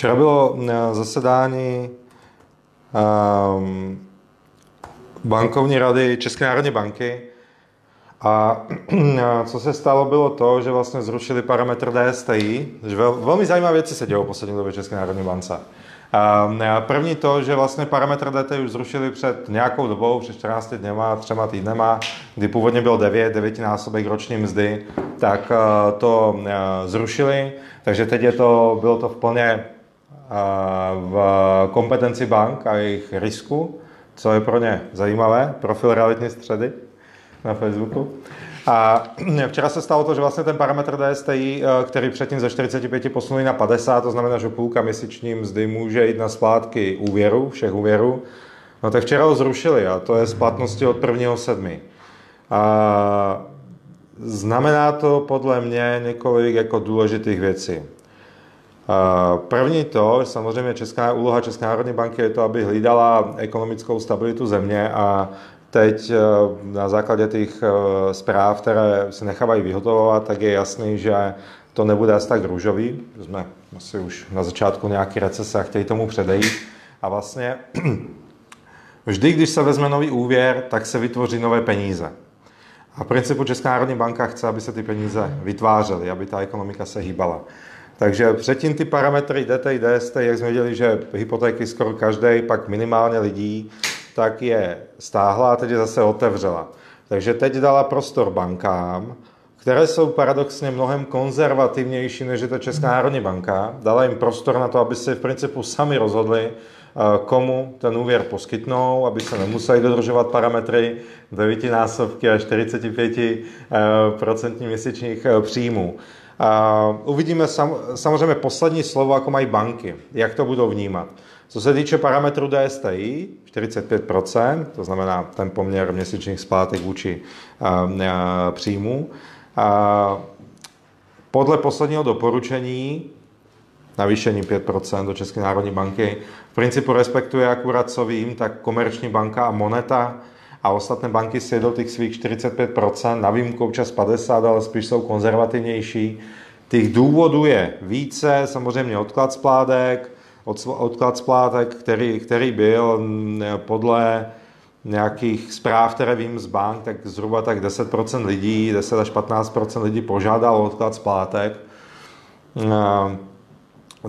Včera bylo eh, zasedání um, bankovní rady České národní banky a co se stalo, bylo to, že vlastně zrušili parametr DSTI, že vel, velmi zajímavé věci se dělo v poslední době České národní bance. A první to, že vlastně parametr DT už zrušili před nějakou dobou, před 14 dněma, třema týdnema, kdy původně byl 9, 9 násobek roční mzdy, tak eh, to eh, zrušili, takže teď je to, bylo to v plně eh, v kompetenci bank a jejich risku, co je pro ně zajímavé, profil realitní středy na Facebooku. A včera se stalo to, že vlastně ten parametr DSTI, eh, který předtím ze 45 posunuli na 50, to znamená, že půlka měsíční mzdy může jít na splátky úvěru, všech úvěrů, no tak včera ho zrušili a to je splatnosti od 1.7. A znamená to podle mě několik jako důležitých věcí. První to, samozřejmě česká úloha České národní banky je to, aby hlídala ekonomickou stabilitu země a Teď eh, na základě těch eh, zpráv, které se nechávají vyhotovovat, tak je jasný, že to nebude asi tak růžový. Jsme asi už na začátku nějaké recese a chtějí tomu předejít. A vlastně vždy, když se vezme nový úvěr, tak se vytvoří nové peníze. A v principu Česká národní banka chce, aby se ty peníze vytvářely, aby ta ekonomika se hýbala. Takže předtím ty parametry DTI, DST, jak jsme viděli, že hypotéky skoro každý, pak minimálně lidí, tak je stáhla a teď je zase otevřela. Takže teď dala prostor bankám, které jsou paradoxně mnohem konzervativnější než je to Česká národní banka. Dala jim prostor na to, aby se v principu sami rozhodli, eh, komu ten úvěr poskytnou, aby se nemuseli dodržovat parametry 9 násobky a 45% eh, měsíčních eh, příjmů. Uvidíme sam, samozřejmě poslední slovo, jako mají banky, jak to budou vnímat. Co se týče parametru DSTI, 45%, to znamená ten poměr měsíčních splátek vůči příjmu, podle posledního doporučení navýšení 5% do České národní banky. V principu respektuje akurát co vím, tak Komerční banka a Moneta a ostatné banky si jedou těch svých 45%, na výjimku občas 50%, ale spíš jsou konzervativnější. Těch důvodů je více, samozřejmě odklad spládek, odklad splátek, který, který byl podle nějakých zpráv, které vím z bank, tak zhruba tak 10% lidí, 10 až 15% lidí požádalo odklad splátek.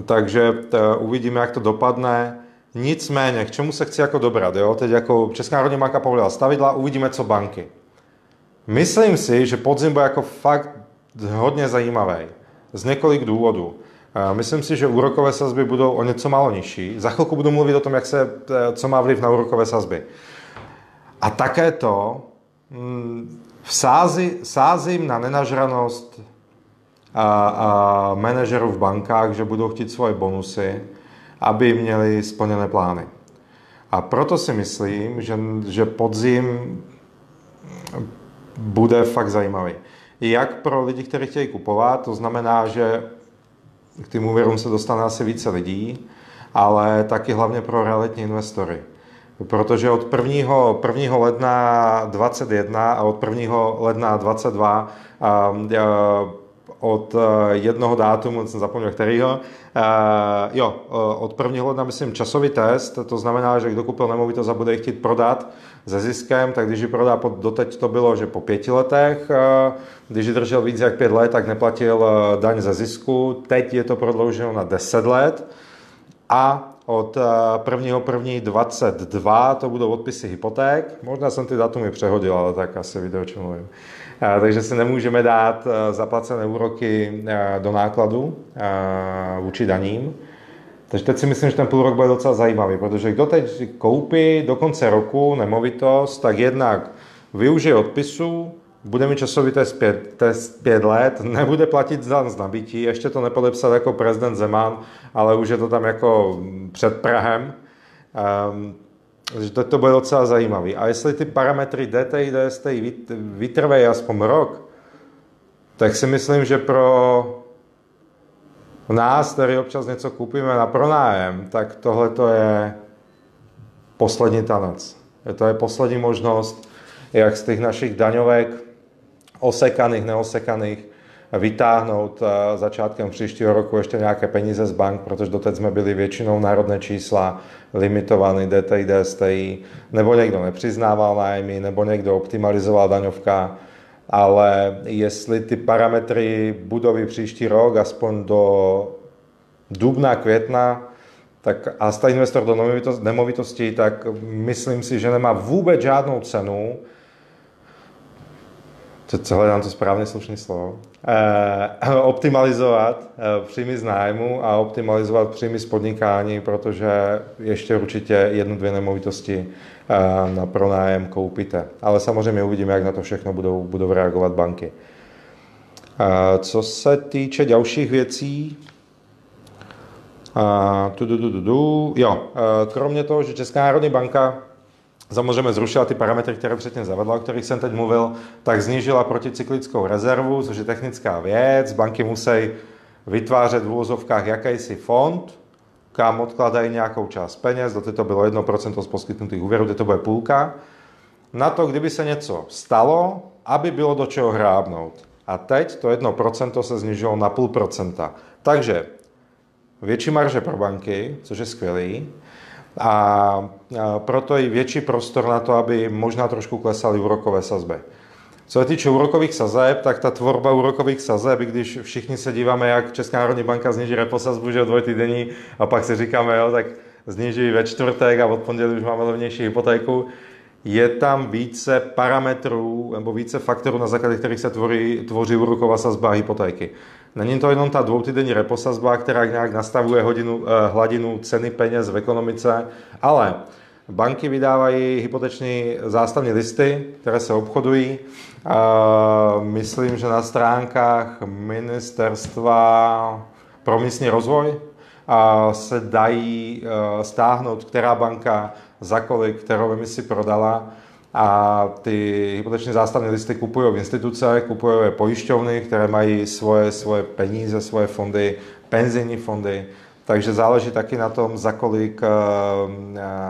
Takže uvidíme, jak to dopadne. Nicméně, k čemu se chci jako dobrat, jo? Teď jako Česká národní banka povolila stavidla, uvidíme, co banky. Myslím si, že podzim bude jako fakt hodně zajímavý. Z několik důvodů. Myslím si, že úrokové sazby budou o něco málo nižší. Za chvilku budu mluvit o tom, jak se, eh, co má vliv na úrokové sazby. A také to mm, vsází, sázím na nenažranost a, a manažerů v bankách, že budou chtít svoje bonusy, aby měli splněné plány. A proto si myslím, že, že podzim bude fakt zajímavý. Jak pro lidi, kteří chtějí kupovat, to znamená, že k těm úvěrům se dostane asi více lidí, ale taky hlavně pro realitní investory. Protože od 1. 1. ledna 21 a od 1. ledna 22 od eh, jednoho dátumu, jsem zapomněl kterýho, uh, jo, eh, od 1. ledna myslím časový test, to znamená, že kdo koupil nemovitost a bude chtít prodat se ziskem, tak když ji prodá, pod, doteď to bylo, že po pěti letech, když ji držel víc jak pět let, tak neplatil daň ze zisku, teď je to prodlouženo na 10 let a od 1.1.22 to budou odpisy hypoték. Možná jsem ty datumy přehodil, ale tak asi video, čo mluvím takže si nemůžeme dát e, zaplacené úroky e, do nákladu e, vůči daním. Takže teď si myslím, že ten půl rok bude docela zajímavý, protože kdo teď koupí do konce roku nemovitost, tak jednak využije odpisu, bude mít časový test 5, test 5 let, nebude platit za z nabití, ještě to nepodepsal jako prezident Zeman, ale už je to tam jako před Prahem. Um, takže to, to bude docela zajímavý. A jestli ty parametry DTI, DSTI vytrvají aspoň rok, tak si myslím, že pro nás, který občas něco koupíme na pronájem, tak tohle to je poslední tanec. To je poslední možnost, jak z těch našich daňovek, osekaných, neosekaných, vytáhnout začátkem příštího roku ještě nějaké peníze z bank, protože doteď jsme byli většinou národné čísla, limitovaný DTI, DSTI, nebo někdo nepřiznával nájmy, nebo někdo optimalizoval daňovka, ale jestli ty parametry budovy příští rok, aspoň do dubna, května, tak a jste investor do nemovitostí, tak myslím si, že nemá vůbec žádnou cenu co hledám to správně slušné slovo, eh, optimalizovat eh, příjmy z nájmu a optimalizovat příjmy z podnikání, protože ještě určitě jednu, dvě nemovitosti eh, na pronájem koupíte. Ale samozřejmě uvidíme, jak na to všechno budou, budou reagovat banky. Eh, co se týče dalších věcí, eh, tu, tu, tu, tu, tu, jo, eh, kromě toho, že Česká národní banka samozřejmě zrušila ty parametry, které předtím zavedla, o kterých jsem teď mluvil, tak znížila proticyklickou rezervu, což je technická věc. Banky musí vytvářet v úvozovkách jakýsi fond, kam odkladají nějakou část peněz, do to bylo 1% z poskytnutých úvěrů, to bude půlka, na to, kdyby se něco stalo, aby bylo do čeho hrábnout. A teď to 1% se znižilo na půl procenta. Takže větší marže pro banky, což je skvělý, a proto i větší prostor na to, aby možná trošku klesaly úrokové sazby. Co se týče úrokových sazeb, tak ta tvorba úrokových sazeb, když všichni se díváme, jak Česká národní banka zniží reposazbu, že o dvojtýdenní, a pak si říkáme, jo, tak zniží ve čtvrtek a od pondělí už máme levnější hypotéku, je tam více parametrů nebo více faktorů, na základě kterých se tvoří, tvoří úroková sazba hypotéky. Není to jenom ta dvoutýdenní reposazba, která nějak nastavuje hodinu, eh, hladinu ceny peněz v ekonomice, ale banky vydávají hypoteční zástavní listy, které se obchodují. Myslím, že na stránkách ministerstva pro místní rozvoj se dají eh, stáhnout, která banka za kolik, kterou emisi prodala a ty hypoteční zástavní listy kupují instituce, kupují pojišťovny, které mají svoje, svoje peníze, svoje fondy, penzijní fondy, takže záleží taky na tom, za kolik eh,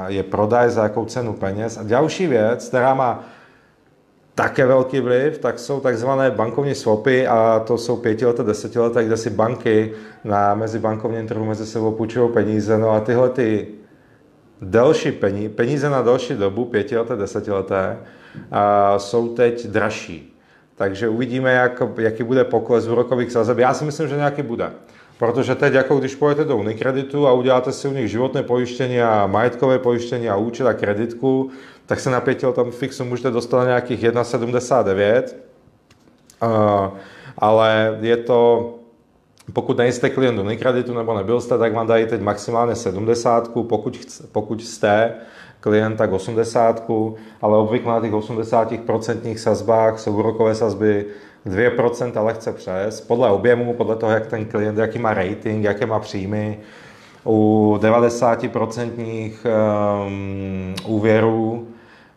je prodaj, za jakou cenu peněz. A další věc, která má také velký vliv, tak jsou takzvané bankovní swapy a to jsou pětileté, desetileté, kde si banky na mezibankovním trhu mezi sebou půjčují peníze. No a tyhle ty delší peníze, peníze na delší dobu, pětileté, desetileté, jsou teď dražší. Takže uvidíme, jak, jaký bude pokles úrokových sazeb. Já si myslím, že nějaký bude. Protože teď, jako když půjdete do Unikreditu a uděláte si u nich životné pojištění a majetkové pojištění a účet a kreditku, tak se na pětiletém fixu můžete dostat na nějakých 1,79. Uh, ale je to pokud nejste klient Unikreditu nebo nebyl jste, tak vám dají teď maximálně 70, pokud, chce, pokud jste klient, tak 80, ale obvykle na těch 80% sazbách jsou úrokové sazby 2% lehce přes, podle objemu, podle toho, jak ten klient, jaký má rating, jaké má příjmy. U 90% um, úvěrů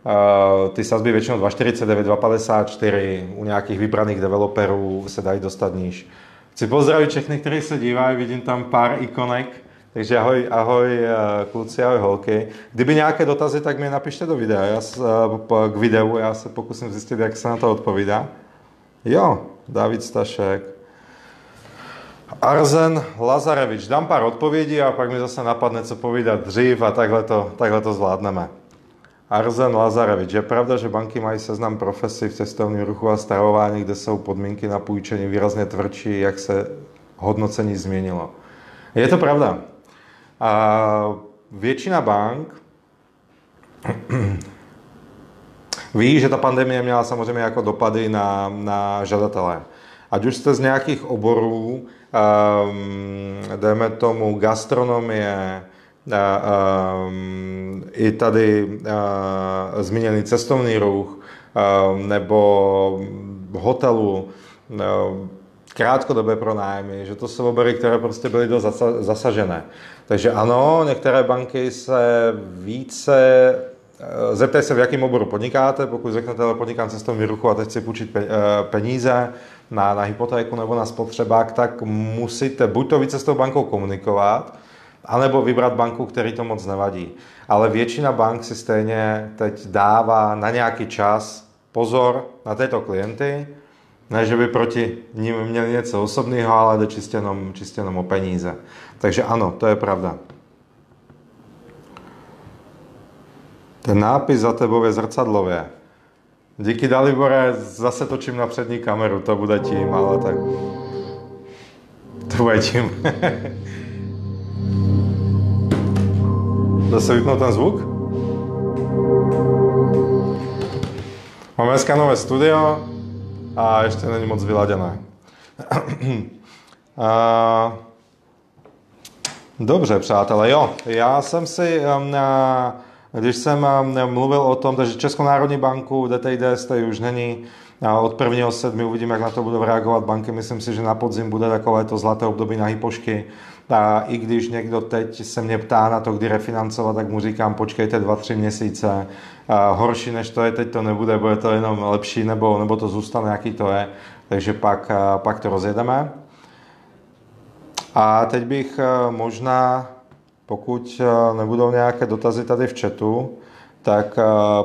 uh, ty sazby většinou 2,49, 2,54, u nějakých vybraných developerů se dají dostat níž. Chci pozdravit všechny, kteří se dívají, vidím tam pár ikonek, takže ahoj, ahoj eh, kluci, ahoj holky. Kdyby nějaké dotazy, tak mi napište do videa, já se, eh, k videu, já se pokusím zjistit, jak se na to odpovídá. Jo, David Stašek. Arzen Lazarevič. Dám pár odpovědí a pak mi zase napadne, co povídat dřív a takhle to, takhle to zvládneme. Arzen Lazarevič. Je pravda, že banky mají seznam profesí v cestovním ruchu a stravování, kde jsou podmínky na půjčení výrazně tvrdší, jak se hodnocení změnilo. Je to pravda. A většina bank ví, že ta pandemie měla samozřejmě jako dopady na, na žadatele. Ať už jste z nějakých oborů, um, dejme tomu gastronomie, i tady zmíněný cestovní ruch, um, nebo hotelu, um, krátkodobé pronájmy, že to jsou obory, které prostě byly dost zasažené. Takže ano, některé banky se více Eh, zeptej se, v jakém oboru podnikáte, pokud řeknete, ale podnikám cestovní ruchu a teď chci půjčit eh, peníze na, na hypotéku nebo na spotřebák, tak musíte buď to více s tou bankou komunikovat, anebo vybrat banku, který to moc nevadí. Ale většina bank si stejně teď dává na nějaký čas pozor na této klienty, Ne, že by proti ním měli něco osobného, ale jde čistě jenom, čistě jenom o peníze. Takže ano, to je pravda. Ten nápis za tebou je zrcadlově. Díky Dalibore, zase točím na přední kameru, to bude tím, ale tak... To bude tím. Zase vypnout ten zvuk? Máme dneska nové studio a ještě není moc vyladěné. Dobře, přátelé, jo, já jsem si um, když jsem eh, mluvil o tom, že Českou národní banku DTID jste už není, od 1. 7. uvidíme, jak na to budou reagovat banky. Myslím si, že na podzim bude takové to zlaté období na hypošky. A i když někdo teď se mě ptá na to, kdy refinancovat, tak mu říkám, počkejte dva, tři měsíce. Horší než to je, teď to nebude, bude to jenom lepší, nebo, nebo to zůstane, jaký to je. Takže pak, pak to rozjedeme. A teď bych eh, možná pokud eh, nebudou nějaké dotazy tady v chatu, tak eh,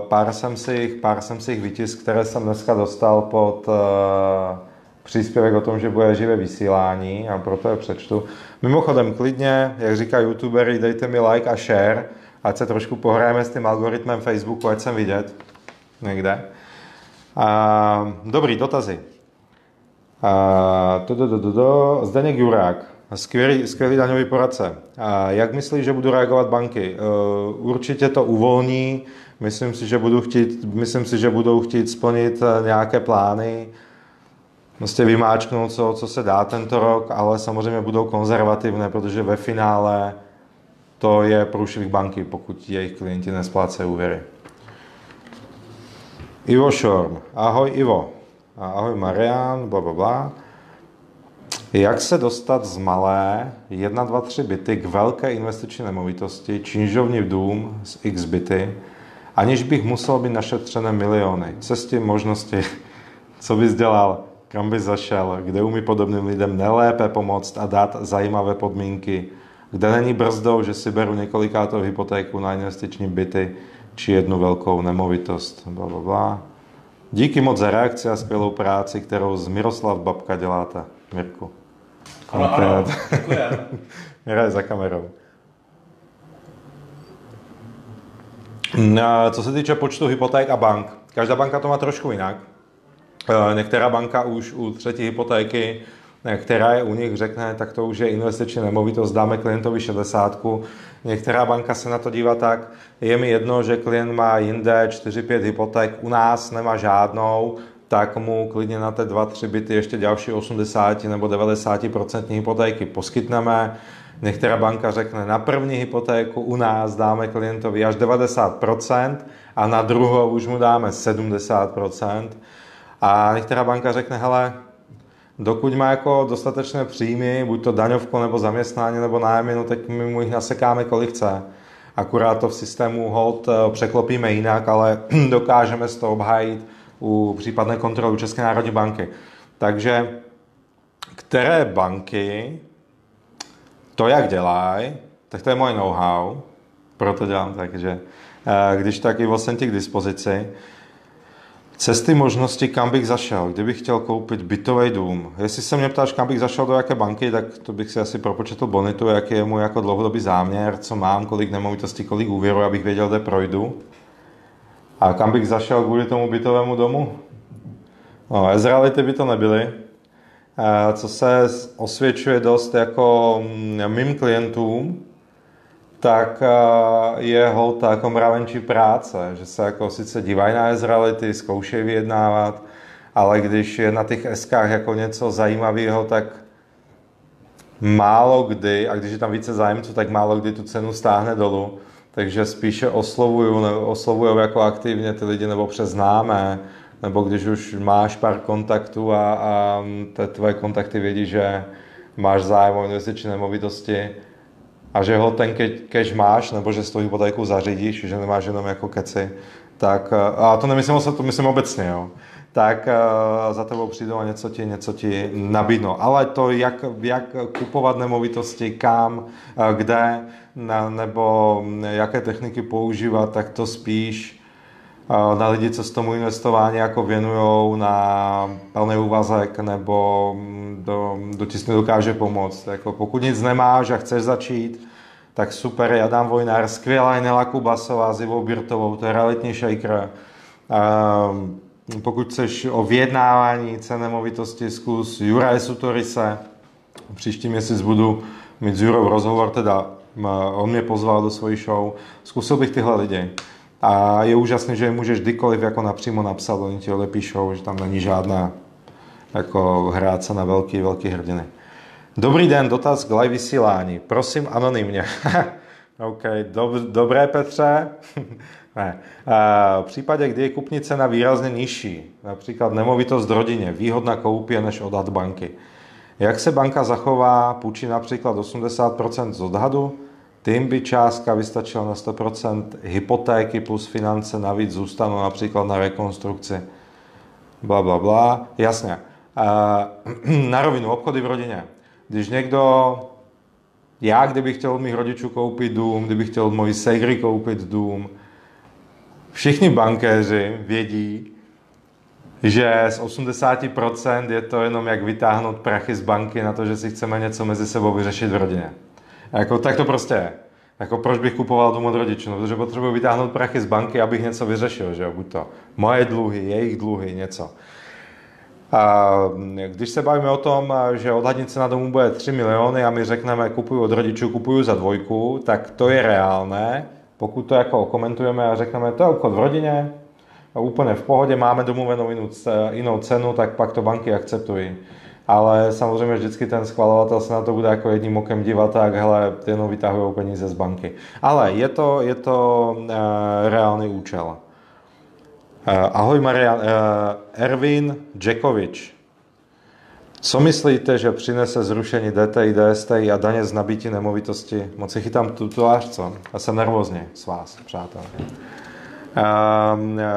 pár jsem si jich, pár jsem si jich vytisk, které jsem dneska dostal pod příspěvek o tom, že bude živé vysílání a proto je přečtu. Mimochodem, klidně, jak říká youtubery, dejte mi like a share, ať se trošku pohrajeme s tím algoritmem Facebooku, ať jsem vidět někde. A, dobrý, dotazy. A, do, do, do, do, do. Zdeněk Jurák. Skvělý, skvělý daňový poradce. A jak myslíš, že budou reagovat banky? E, určitě to uvolní. Myslím si, že, budu chtít, myslím si, že budou chtít splnit e, nějaké plány, prostě vymáčknout, co, co se dá tento rok, ale samozřejmě budou konzervativné, protože ve finále to je průšvih banky, pokud jejich klienti nesplácejí úvěry. Ivo Šorm. Ahoj Ivo. Ahoj Marian, bla, bla, bla. Jak se dostat z malé 1, 2, 3 byty k velké investiční nemovitosti, činžovní dům s x byty, aniž bych musel být našetřené miliony. Cesty, možnosti, co bys dělal, kam bys zašel, kde umí podobným lidem nelépe pomoct a dát zajímavé podmínky, kde není brzdou, že si beru několikátou hypotéku na investiční byty či jednu velkou nemovitost. Bla, bla, bla. Díky moc za reakci a skvělou práci, kterou z Miroslav Babka děláte. Mirku. Ano, ano, děkujeme. Mira za kamerou. Co se týče počtu hypoték a bank, každá banka to má trošku jinak. E, některá banka už u třetí hypotéky, e, která je u nich, řekne, tak to už je investiční nemovitost, dáme klientovi 60. Některá banka se na to dívá tak, je mi jedno, že klient má jinde 4-5 hypoték, u nás nemá žádnou, tak mu klidně na té 2-3 byty ještě další 80 nebo 90% hypotéky poskytneme. Některá banka řekne, na první hypotéku u nás dáme klientovi až 90% a na druhou už mu dáme 70%. A některá banka řekne, hele, dokud má jako dostatečné příjmy, buď to daňovko nebo zaměstnání nebo nájmy, no tak my mu jich nasekáme kolik chce. Akurát to v systému hold eh, překlopíme jinak, ale dokážeme z toho obhájit u případné kontroly České národní banky. Takže které banky to, jak dělají, tak to je moje know-how, proto dělám tak, že eh, když tak i jsem k dispozici. Cesty možnosti, kam bych zašel, kdybych chtěl koupit bytový dům. Jestli se mě ptáš, kam bych zašel do jaké banky, tak to bych si asi propočetl bonitu, jaký je můj jako dlouhodobý záměr, co mám, kolik nemovitostí, kolik úvěru, abych věděl, kde projdu. A kam bych zašel kvůli tomu bytovému domu? No, Ezraelity by to nebyly. Co se osvědčuje dost jako mm, mým klientům, tak je holta jako mravenčí práce, že se jako sice dívají na Ezraelity, zkoušejí vyjednávat, ale když je na těch eskách jako něco zajímavého, tak málo kdy, a když je tam více zájemců, tak málo kdy tu cenu stáhne dolů. Takže spíše oslovuju, nebo oslovuju jako aktivně ty lidi nebo přes známé, nebo když už máš pár kontaktů a, a te tvoje kontakty vědí, že máš zájem o investiční nemovitosti a že ho ten cash máš, nebo že s tou hypotéku zařídíš, že nemáš jenom jako keci, tak, a to nemyslím, to myslím obecně, jo, tak uh, za tebou přijdou a něco ti, něco ti nabídnou. Ale to, jak, jak kupovat nemovitosti, kam, uh, kde, nebo jaké techniky používat, tak to spíš na lidi, co z tomu investování jako věnují na plný úvazek nebo do, do ti dokáže pomoct. Jako pokud nic nemáš a chceš začít, tak super, já dám Vojnár, skvělá je Nela Kubasová s Ivou Birtovou, to je realitní shaker. Um, pokud chceš o vyjednávání cen nemovitosti, zkus Juraj Sutorise. Příští měsíc budu mít s Jurou rozhovor, teda on mě pozval do svojí show. Zkusil bych tyhle lidi. A je úžasné, že je můžeš kdykoliv jako napřímo napsat, oni ti odepíšou, že tam není žádná jako hrát se na velký, velký hrdiny. Dobrý den, dotaz k live vysílání. Prosím anonymně. OK, dob, dobré Petře. ne. v případě, kdy je kupní cena výrazně nižší, například nemovitost rodině, výhodna koupě než odhad banky, jak se banka zachová, půjčí například 80% z odhadu, tím by částka vystačila na 100%, hypotéky plus finance navíc zůstanou například na rekonstrukci, bla, bla, bla. Jasně. Na rovinu, obchody v rodině. Když někdo, já kdybych chtěl mých rodičů koupit dům, kdybych chtěl od mojí segry koupit dům, všichni bankéři vědí, že z 80% je to jenom jak vytáhnout prachy z banky na to, že si chceme něco mezi sebou vyřešit v rodině. Jako, tak to prostě je. Jako proč bych kupoval dům od rodičů? No, protože potřebuji vytáhnout prachy z banky, abych něco vyřešil, že jo? Buď to moje dluhy, jejich dluhy, něco. A když se bavíme o tom, že odhadnice na domu bude 3 miliony a my řekneme, kupuju od rodičů, kupuju za dvojku, tak to je reálné. Pokud to jako komentujeme a řekneme, to je obchod v rodině, úplně v pohodě, máme domluvenou jinou cenu, tak pak to banky akceptují. Ale samozřejmě vždycky ten schvalovatel se na to bude jako jedním okem dívat, tak hele, jenom vytahují peníze z banky. Ale je to, je to uh, reálný účel. Uh, ahoj Marian, uh, Ervin Džekovič. Co myslíte, že přinese zrušení DTI, DSTI a daně z nabití nemovitosti? Moc si chytám tutolář, co? A jsem nervózně s vás, přátelé.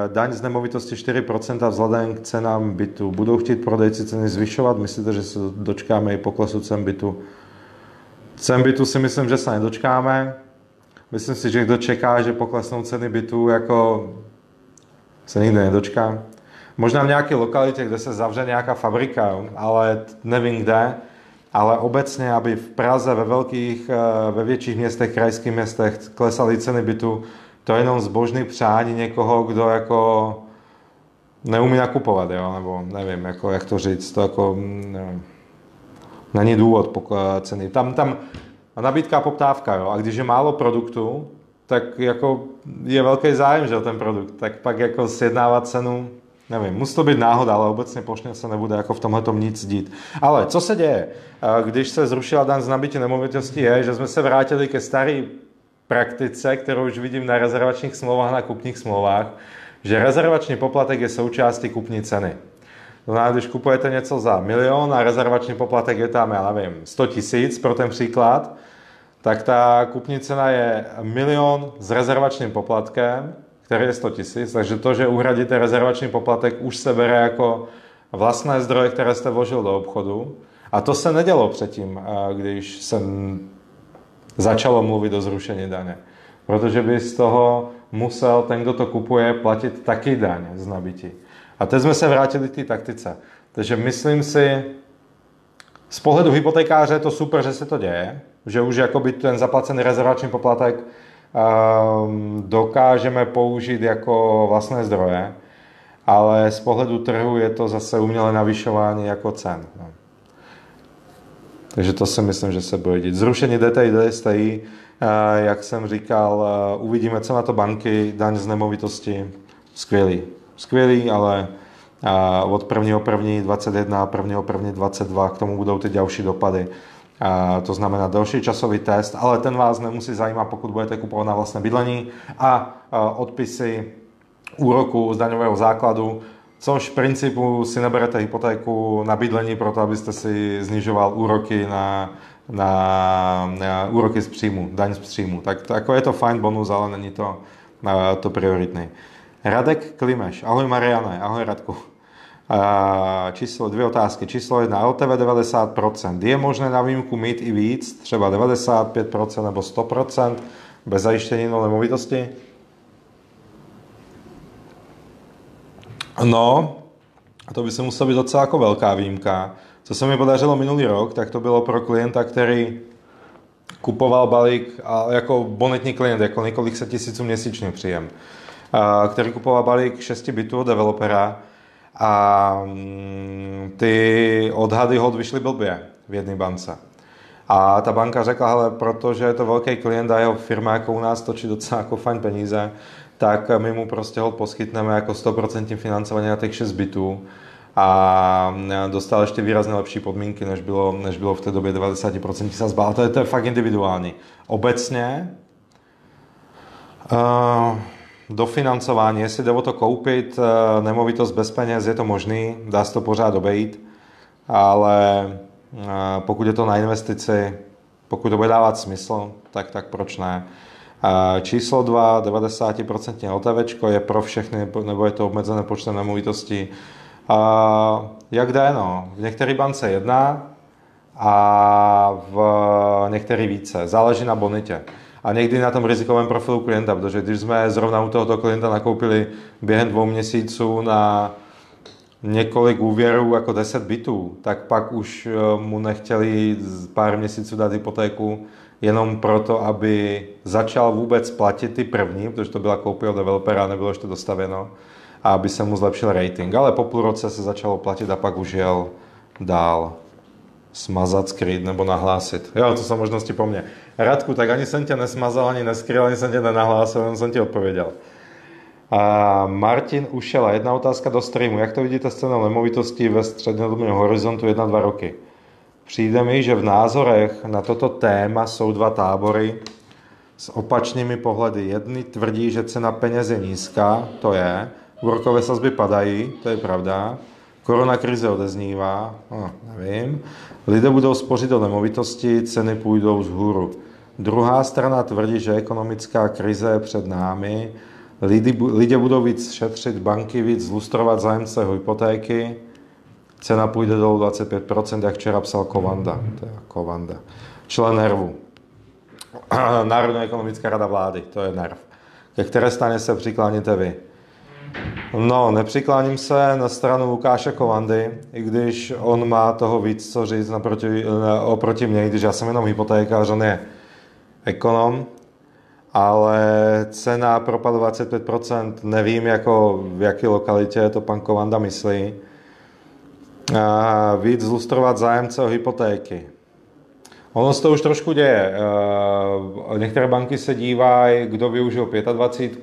Daň z nemovitosti 4% vzhledem k cenám bytu. Budou chtít prodejci ceny zvyšovat? Myslíte, že se dočkáme i poklesu cen bytu? Cen bytu si myslím, že se nedočkáme. Myslím si, že kdo čeká, že poklesnou ceny bytu, jako se nikdy nedočká. Možná v nějaké lokalitě, kde se zavře nějaká fabrika, ale nevím kde, ale obecně, aby v Praze, ve velkých, eh, ve větších městech, krajských městech klesaly ceny bytu, to je jenom zbožný přání někoho, kdo jako neumí nakupovat, jo, nebo nevím, jako, jak to říct, to jako nevím, není důvod ceny. Tam, tam nabídka a poptávka, jo, a když je málo produktu, tak jako je velký zájem, že o ten produkt, tak pak jako sjednávat cenu, nevím, musí to být náhoda, ale obecně plošně se nebude jako v tomhle nic dít. Ale co se děje? Když se zrušila dan z nabití nemovitosti je, že jsme se vrátili ke starý praktice, kterou už vidím na rezervačních smlouvách, na kupních smlouvách, že rezervační poplatek je součástí kupní ceny. To znamená, když kupujete něco za milion a rezervační poplatek je tam, já nevím, 100 tisíc pro ten příklad, tak ta kupní cena je milion s rezervačním poplatkem, který je 100 tisíc, takže to, že uhradíte rezervační poplatek, už se bere jako vlastné zdroje, které jste vložil do obchodu. A to se nedělo předtím, když jsem začalo mluvit o zrušení daně. Protože by z toho musel ten, kdo to kupuje, platit taky daň z nabití. A teď jsme se vrátili k té taktice. Takže myslím si, z pohledu hypotekáře je to super, že se to děje, že už jakoby ten zaplacený rezervační poplatek um, dokážeme použít jako vlastné zdroje, ale z pohledu trhu je to zase umělé navyšování jako cen. No. Takže to si myslím, že se bude dít. Zrušení DTI, DSTI, eh, jak jsem říkal, eh, uvidíme, co na to banky, daň z nemovitosti, skvělý. Skvělý, ale eh, od 1.1.21 a 1.1.22 k tomu budou ty další dopady. To znamená další časový test, ale ten vás nemusí zajímat, pokud budete kupovat na vlastné bydlení a odpisy úroku z daňového základu což v principu si neberete hypotéku na bydlení proto, abyste si znižoval úroky na, na, na úroky z příjmu, daň z příjmu. Tak to, jako je to fajn bonus, ale není to, to prioritný. Radek Klimeš. Ahoj Mariane, ahoj Radku. Číslo, dvě otázky. Číslo jedna, LTV 90%. Je možné na výjimku mít i víc, třeba 95% nebo 100% bez zajištění nemovitosti? No, to by se musela být docela jako velká výjimka. Co se mi podařilo minulý rok, tak to bylo pro klienta, který kupoval balík a jako bonitní klient, jako několik set tisíců měsíčně příjem, který kupoval balík 6 bytů od developera a mm, ty odhady hod vyšly blbě v jedné bance. A ta banka řekla, hele, protože je to velký klient a jeho firma jako u nás točí docela jako fajn peníze, tak my mu prostě hod poskytneme jako 100% financování na těch 6 bytů a dostal ještě výrazně lepší podmínky, než bylo, než bylo v té době 90% sazba. Ale to je, to je fakt individuální. Obecně uh, dofinancování, jestli jde o to koupit uh, nemovitost bez peněz, je to možný, dá se to pořád obejít, ale uh, pokud je to na investici, pokud to bude dávat smysl, tak, tak proč ne? Číslo 2, 90% OTV je pro všechny, nebo je to obmedzené počtem nemovitostí. Jak jde, no. V některé bance jedna a v některé více. Záleží na bonitě. A někdy na tom rizikovém profilu klienta, protože když jsme zrovna u tohoto klienta nakoupili během dvou měsíců na několik úvěrů jako 10 bytů, tak pak už eh, mu nechtěli pár měsíců dát hypotéku jenom proto, aby začal vůbec platit ty první, protože to byla koupě od developera, nebylo ještě dostaveno a aby se mu zlepšil rating. Ale po půl roce se začalo platit a pak už jel dál smazat, skrýt nebo nahlásit. Jo, to jsou možnosti po mně. Radku, tak ani jsem tě nesmazal, ani neskryl, ani jsem tě nenahlásil, jenom jsem ti odpověděl. A Martin Ušela, jedna otázka do streamu. Jak to vidíte s cenou nemovitostí ve střednědobém horizontu 1-2 roky? Přijde mi, že v názorech na toto téma jsou dva tábory s opačnými pohledy. Jedni tvrdí, že cena peněz je nízká, to je, úrokové sazby padají, to je pravda, korona krize odeznívá, no, nevím, lidé budou spořit do nemovitosti, ceny půjdou vzhůru. Druhá strana tvrdí, že ekonomická krize je před námi, lidé budou víc šetřit, banky víc zlustrovat zájemce hypotéky, cena půjde dolů 25%, jak včera psal Kovanda, to je Kovanda, člen NERVu. Národná ekonomická rada vlády, to je NERV. Ke které straně se přikláníte vy? No, nepřikláním se na stranu Lukáše Kovandy, i když on má toho víc co říct naproti, oproti mě, když já jsem jenom hypotékář, on je ekonom, ale cena propad 25%, nevím, jako v jaké lokalitě to pan Kovanda myslí. Víc zlustrovat zájemce o hypotéky. Ono se to už trošku děje. Některé banky se dívají, kdo využil 25,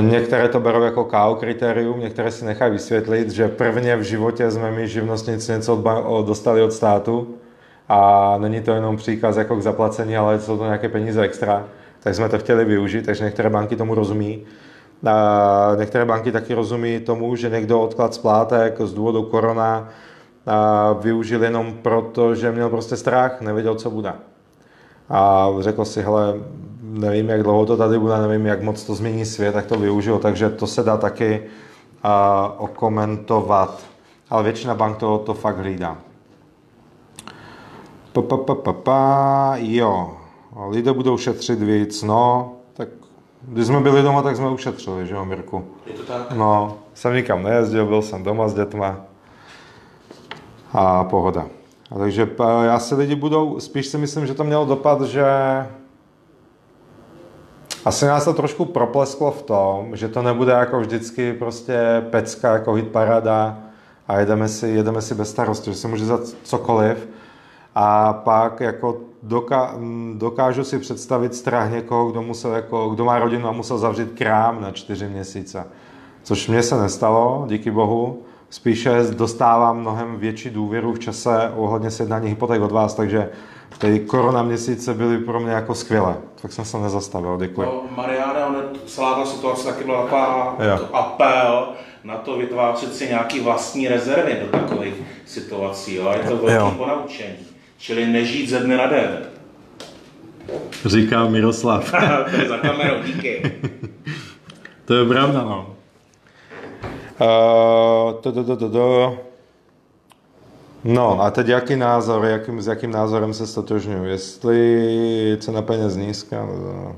Některé to berou jako KO kritérium, některé si nechají vysvětlit, že prvně v životě jsme my živnostníci něco dostali od státu a není to jenom příkaz jako k zaplacení, ale jsou to nějaké peníze extra, tak jsme to chtěli využít, takže některé banky tomu rozumí. A některé banky taky rozumí tomu, že někdo odklad splátek z důvodu korona a využil jenom proto, že měl prostě strach, nevěděl, co bude. A řekl si, hele, nevím, jak dlouho to tady bude, nevím, jak moc to změní svět, tak to využiju, takže to se dá taky uh, okomentovat. Ale většina bank to, to fakt hlídá. Pa, pa, pa, pa, pa, jo, lidé budou šetřit víc, no, když jsme byli doma, tak jsme ušetřili, že jo, Mirku? Je to tak? No, jsem nikam nejezdil, byl jsem doma s dětma a pohoda. A takže já si lidi budou, spíš si myslím, že to mělo dopad, že asi nás to trošku proplesklo v tom, že to nebude jako vždycky prostě pecka, jako hit parada a jedeme si, jedeme si bez starosti, že se může za cokoliv. A pak jako doká, dokážu si představit strach někoho, kdo, musel jako, kdo má rodinu a musel zavřít krám na čtyři měsíce. Což mně se nestalo, díky bohu. Spíše dostávám mnohem větší důvěru v čase ohledně sjednání hypoték od vás, takže ty korona měsíce byly pro mě jako skvělé. Tak jsem se nezastavil, děkuji. No, Mariána, ale celá ta situace taky byla taková apel na to vytvářet si nějaký vlastní rezervy do takových situací. Jo? Je to velký jo. ponaučení. Čili nežít ze dne na den. Říká Miroslav. to je za kamerou, díky. to je pravda, no. Uh, to, to, to, to, to. No a teď jaký názor, jakým, s jakým názorem se stotožňuji? Jestli cena peněz nízká? No.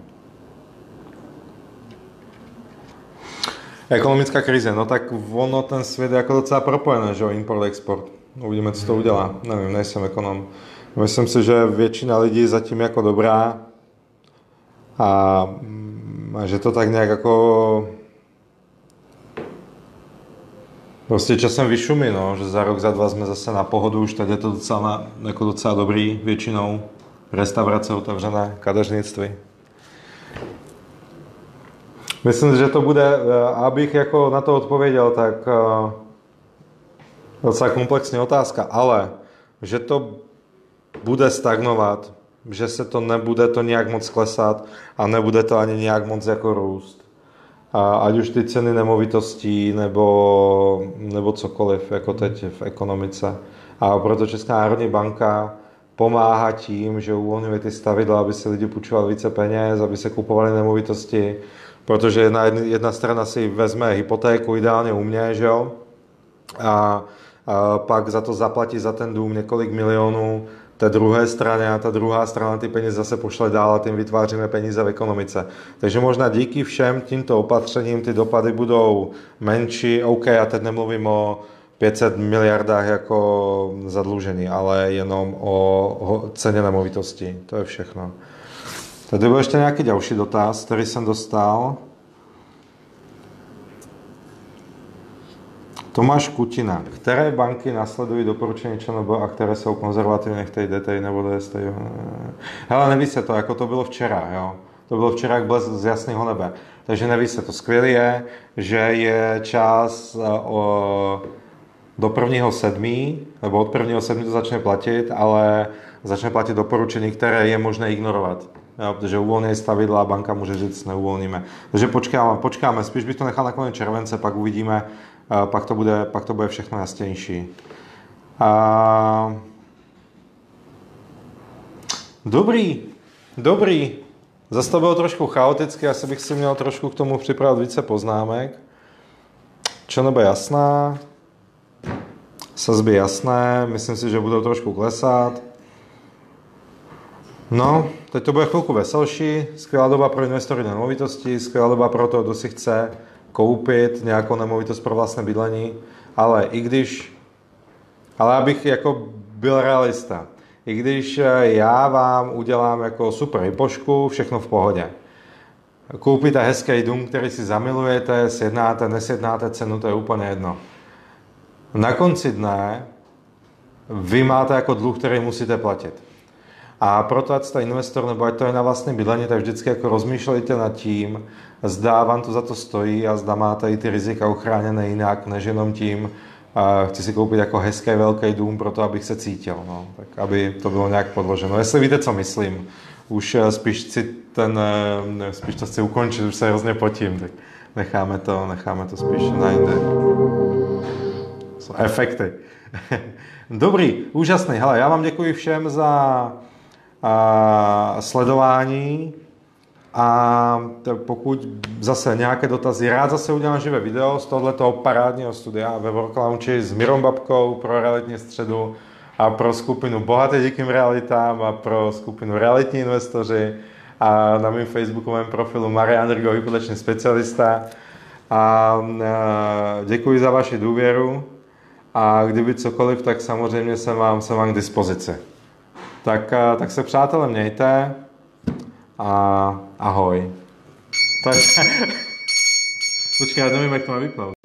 Ekonomická krize, no tak ono ten svět je jako docela propojený, že jo, import, export. Uvidíme, co to udělá. Nevím, nejsem ekonom. Myslím si, že většina lidí zatím jako dobrá a, a že to tak nějak jako Prostě časem vyšumí, no, že za rok, za dva jsme zase na pohodu, už teď je to docela, jako docela dobrý většinou. Restaurace otevřené, kadeřnictví. Myslím, že to bude, eh, abych jako na to odpověděl, tak eh, docela komplexní otázka, ale že to bude stagnovat, že se to nebude to nějak moc klesat a nebude to ani nějak moc jako růst. A ať už ty ceny nemovitostí nebo, nebo cokoliv, jako teď v ekonomice. A proto Česká národní banka pomáhá tím, že uvolňuje ty stavidla, aby se lidi půjčovali více peněz, aby se kupovali nemovitosti, protože jedna, jedna strana si vezme hypotéku, ideálně u mě, že jo, a, a pak za to zaplatí za ten dům několik milionů té druhé straně a ta druhá strana ty peníze zase pošle dál a tím vytváříme peníze v ekonomice. Takže možná díky všem tímto opatřením ty dopady budou menší. OK, já teď nemluvím o 500 miliardách jako zadlužení, ale jenom o ceně nemovitosti. To je všechno. Tady byl ještě nějaký další dotaz, který jsem dostal. Tomáš Kutina. Které banky nasledují doporučení ČNB a které jsou konzervativní, chtějí DTI nebo DST? Hele, neví se to, jako to bylo včera, jo. To bylo včera jak blesk z jasného nebe. Takže neví se to. Skvělé je, že je čas eh, o, do prvního sedmí, nebo od prvního sedmí to začne platit, ale začne platit doporučení, které je možné ignorovat. Jo, protože uvolnějí stavidla a banka může říct, neuvolníme. Takže počkáme, počkáme, spíš bych to nechal na konec července, pak uvidíme, pak to bude, pak to bude všechno jasnější. A... Dobrý, dobrý. Zase to bylo trošku chaotické, asi bych si měl trošku k tomu připravit více poznámek. ČNB jasná, sazby jasné, myslím si, že budou trošku klesat. No, teď to bude chvilku veselší, skvělá doba pro investory na nemovitosti, skvělá doba pro to, kdo si chce koupit nějakou nemovitost pro vlastné bydlení, ale i když, ale abych jako byl realista, i když já vám udělám jako super hypošku, všechno v pohodě. Koupíte hezký dům, který si zamilujete, sjednáte, nesjednáte cenu, to je úplně jedno. Na konci dne vy máte jako dluh, který musíte platit. A proto, ať jste investor nebo ať to je na vlastní bydlení, tak vždycky jako rozmýšlejte nad tím, zda vám to za to stojí a zda máte i ty rizika uchráněné jinak, než jenom tím, a chci si koupit jako hezký velký dům pro to, abych se cítil, no. tak aby to bylo nějak podloženo. Jestli víte, co myslím, už eh, spíš si ten, eh, spíš to chci ukončit, už se hrozně potím, tak necháme to, necháme to spíš na jinde. Jsou efekty. Dobrý, úžasný. Hele, já vám děkuji všem za a, sledování a pokud zase nějaké dotazy, rád zase udělám živé video z tohoto parádního studia ve Work Lounge s Mirom Babkou pro realitní středu a pro skupinu Bohaté díkým realitám a pro skupinu Realitní investoři a na mém facebookovém profilu Marian Drgo, hypoteční specialista. A děkuji za vaši důvěru a kdyby cokoliv, tak samozřejmě jsem vám, jsem vám k dispozici. Tak, eh, tak se přátelé mějte a ahoj. Tak, počkej, já nevím, jak to má vypnout.